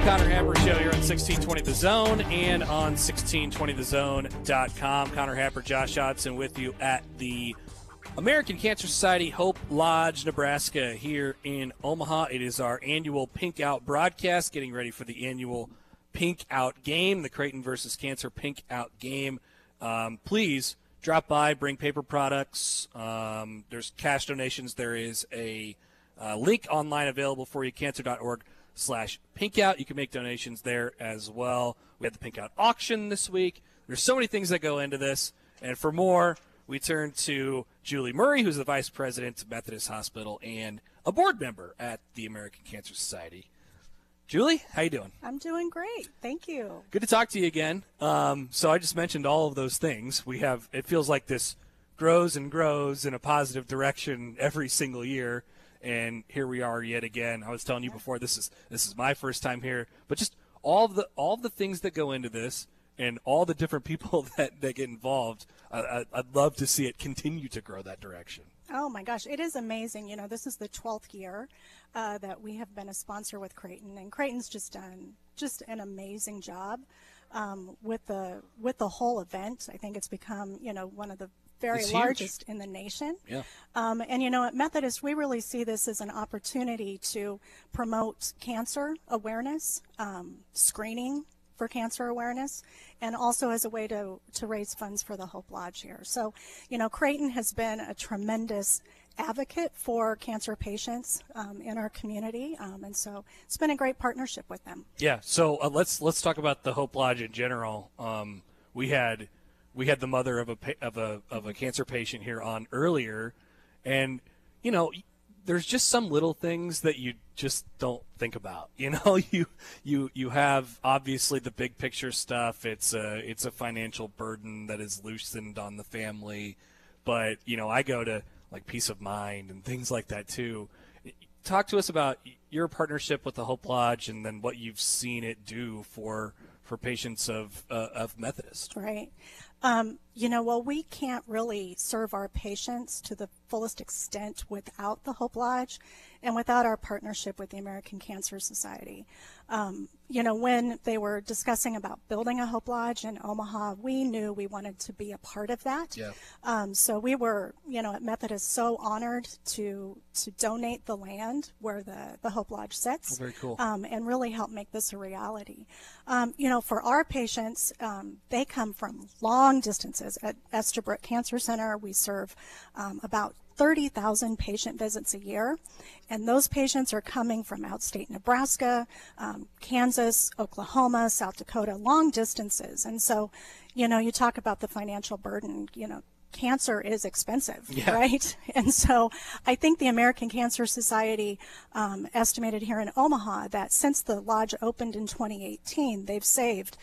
The Connor Happer Show here on 1620 The Zone and on 1620thezone.com. Connor Happer, Josh Hodson with you at the American Cancer Society Hope Lodge, Nebraska, here in Omaha. It is our annual Pink Out broadcast, getting ready for the annual Pink Out game, the Creighton versus Cancer Pink Out game. Um, please drop by, bring paper products. Um, there's cash donations. There is a uh, link online available for you, cancer.org slash pinkout. You can make donations there as well. We had the pinkout auction this week. There's so many things that go into this. And for more, we turn to Julie Murray, who's the vice president of Methodist Hospital and a board member at the American Cancer Society. Julie, how you doing? I'm doing great. Thank you. Good to talk to you again. Um, so I just mentioned all of those things. We have it feels like this grows and grows in a positive direction every single year and here we are yet again. I was telling you before this is this is my first time here, but just all the all the things that go into this and all the different people that, that get involved, I, would love to see it continue to grow that direction. Oh my gosh, it is amazing. You know, this is the 12th year uh, that we have been a sponsor with Creighton, and Creighton's just done just an amazing job um, with the with the whole event. I think it's become you know one of the very it's largest huge. in the nation. Yeah. Um, and you know, at Methodist, we really see this as an opportunity to promote cancer awareness, um, screening for cancer awareness, and also as a way to, to raise funds for the Hope Lodge here. So, you know, Creighton has been a tremendous advocate for cancer patients um, in our community, um, and so it's been a great partnership with them. Yeah. So uh, let's let's talk about the Hope Lodge in general. Um, we had we had the mother of a of a of a cancer patient here on earlier, and you know, there's just some little things that you just don't think about. You know, you you you have obviously the big picture stuff. It's a it's a financial burden that is loosened on the family, but you know, I go to like peace of mind and things like that too. Talk to us about your partnership with the Hope Lodge and then what you've seen it do for for patients of uh, of Methodist. Right. Um, you know, well, we can't really serve our patients to the fullest extent without the Hope Lodge and without our partnership with the American Cancer Society. Um, you know, when they were discussing about building a Hope Lodge in Omaha, we knew we wanted to be a part of that. Yeah. Um, so we were, you know, at Methodist so honored to to donate the land where the, the Hope Lodge sits. Oh, very cool. Um, and really help make this a reality. Um, you know, for our patients, um, they come from long distances. At Estabrook Cancer Center, we serve um, about 30,000 patient visits a year. And those patients are coming from outstate Nebraska, um, Kansas, Oklahoma, South Dakota, long distances. And so, you know, you talk about the financial burden, you know, cancer is expensive, yeah. right? And so I think the American Cancer Society um, estimated here in Omaha that since the lodge opened in 2018, they've saved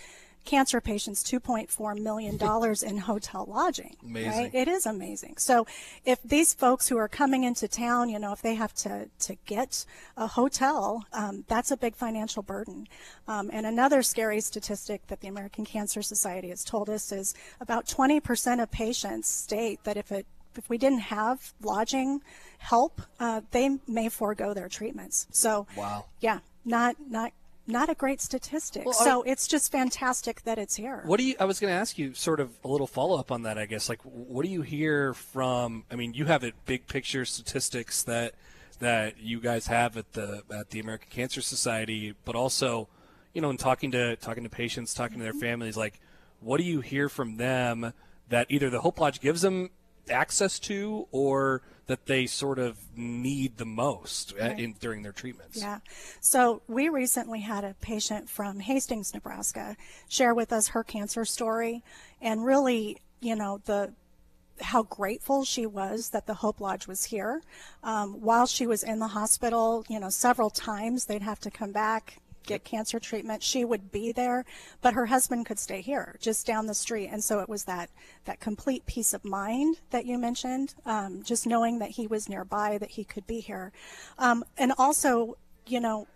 cancer patients $2.4 million in hotel lodging. Amazing. Right? It is amazing. So if these folks who are coming into town, you know, if they have to, to get a hotel, um, that's a big financial burden. Um, and another scary statistic that the American Cancer Society has told us is about 20% of patients state that if it if we didn't have lodging help, uh, they may forego their treatments. So, wow. yeah, not not not a great statistic. Well, so I, it's just fantastic that it's here. What do you? I was going to ask you sort of a little follow up on that. I guess like what do you hear from? I mean, you have it big picture statistics that that you guys have at the at the American Cancer Society, but also, you know, in talking to talking to patients, talking mm-hmm. to their mm-hmm. families, like what do you hear from them that either the Hope Lodge gives them access to or that they sort of need the most uh, right. in, during their treatments. Yeah. So we recently had a patient from Hastings, Nebraska, share with us her cancer story, and really, you know, the how grateful she was that the Hope Lodge was here. Um, while she was in the hospital, you know, several times they'd have to come back, get cancer treatment. She would be there, but her husband could stay here, just down the street. And so it was that that complete peace of mind that you mentioned, um, just knowing that he was nearby, that he could be here, um, and also, you know,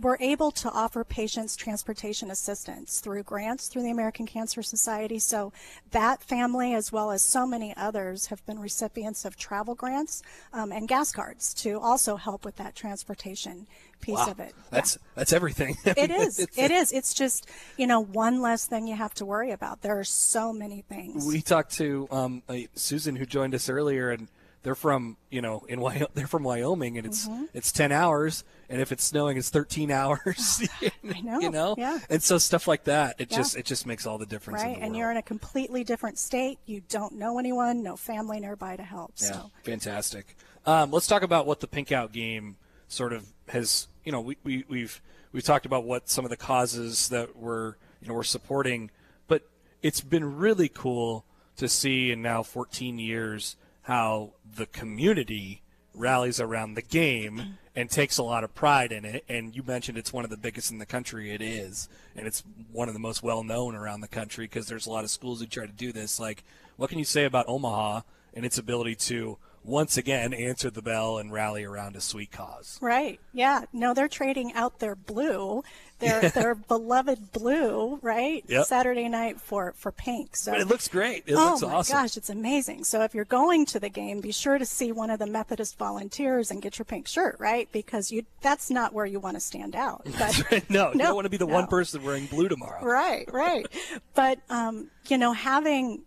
we're able to offer patients transportation assistance through grants through the American Cancer Society. So that family, as well as so many others, have been recipients of travel grants um, and gas cards to also help with that transportation piece wow. of it. That's yeah. that's everything. it is. it is. It's just you know one less thing you have to worry about. There are so many things. We talked to um, uh, Susan who joined us earlier and they're from you know in Wyoming, they're from Wyoming and it's mm-hmm. it's 10 hours and if it's snowing it's 13 hours I know you know yeah and so stuff like that it yeah. just it just makes all the difference right and you're in a completely different state you don't know anyone no family nearby to help yeah so. fantastic um, let's talk about what the pink out game sort of has you know we, we we've we've talked about what some of the causes that we're you know we're supporting but it's been really cool to see in now 14 years how the community rallies around the game and takes a lot of pride in it. And you mentioned it's one of the biggest in the country. It is, and it's one of the most well known around the country because there's a lot of schools who try to do this. Like, what can you say about Omaha and its ability to once again answer the bell and rally around a sweet cause. Right. Yeah. No, they're trading out their blue, their their beloved blue, right? Yep. Saturday night for for pink. So but it looks great. It oh looks my awesome. gosh, it's amazing. So if you're going to the game, be sure to see one of the Methodist volunteers and get your pink shirt, right? Because you that's not where you want to stand out. But, no, no, you don't want to be the no. one person wearing blue tomorrow. Right, right. but um, you know, having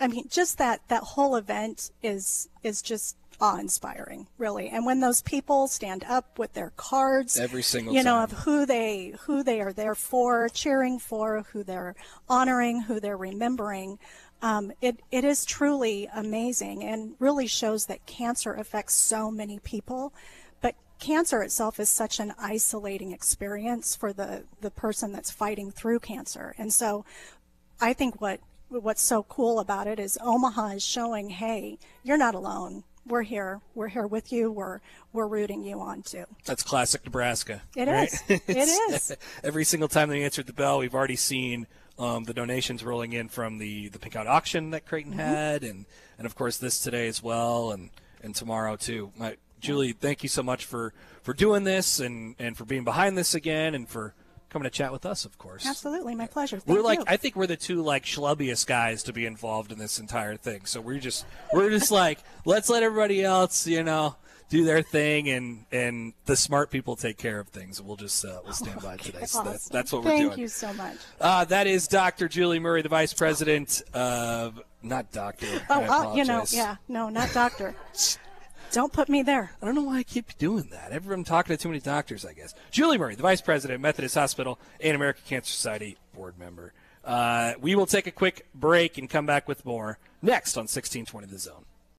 I mean, just that that whole event is is just awe-inspiring, really. And when those people stand up with their cards, every single you know, time. of who they who they are there for, cheering for, who they're honoring, who they're remembering, um, it it is truly amazing and really shows that cancer affects so many people. But cancer itself is such an isolating experience for the the person that's fighting through cancer, and so I think what what's so cool about it is Omaha is showing, hey, you're not alone. We're here. We're here with you. We're we're rooting you on too. That's classic Nebraska. It right? is. It is. Every single time they answered the bell, we've already seen um, the donations rolling in from the the pink out auction that Creighton mm-hmm. had, and and of course this today as well, and and tomorrow too. My, Julie, thank you so much for for doing this and and for being behind this again, and for coming to chat with us, of course. Absolutely, my pleasure. Thank we're like, you. I think we're the two like schlubbiest guys to be involved in this entire thing. So we're just, we're just like, let's let everybody else, you know, do their thing, and and the smart people take care of things. We'll just uh, we'll stand by okay, today. So awesome. that's, that's what Thank we're doing. Thank you so much. Uh, that is Dr. Julie Murray, the vice president of not doctor. Oh, uh, you know, yeah, no, not doctor. Don't put me there. I don't know why I keep doing that. Everyone talking to too many doctors, I guess. Julie Murray, the Vice President, Methodist Hospital and American Cancer Society board member. Uh, we will take a quick break and come back with more next on 1620 The Zone.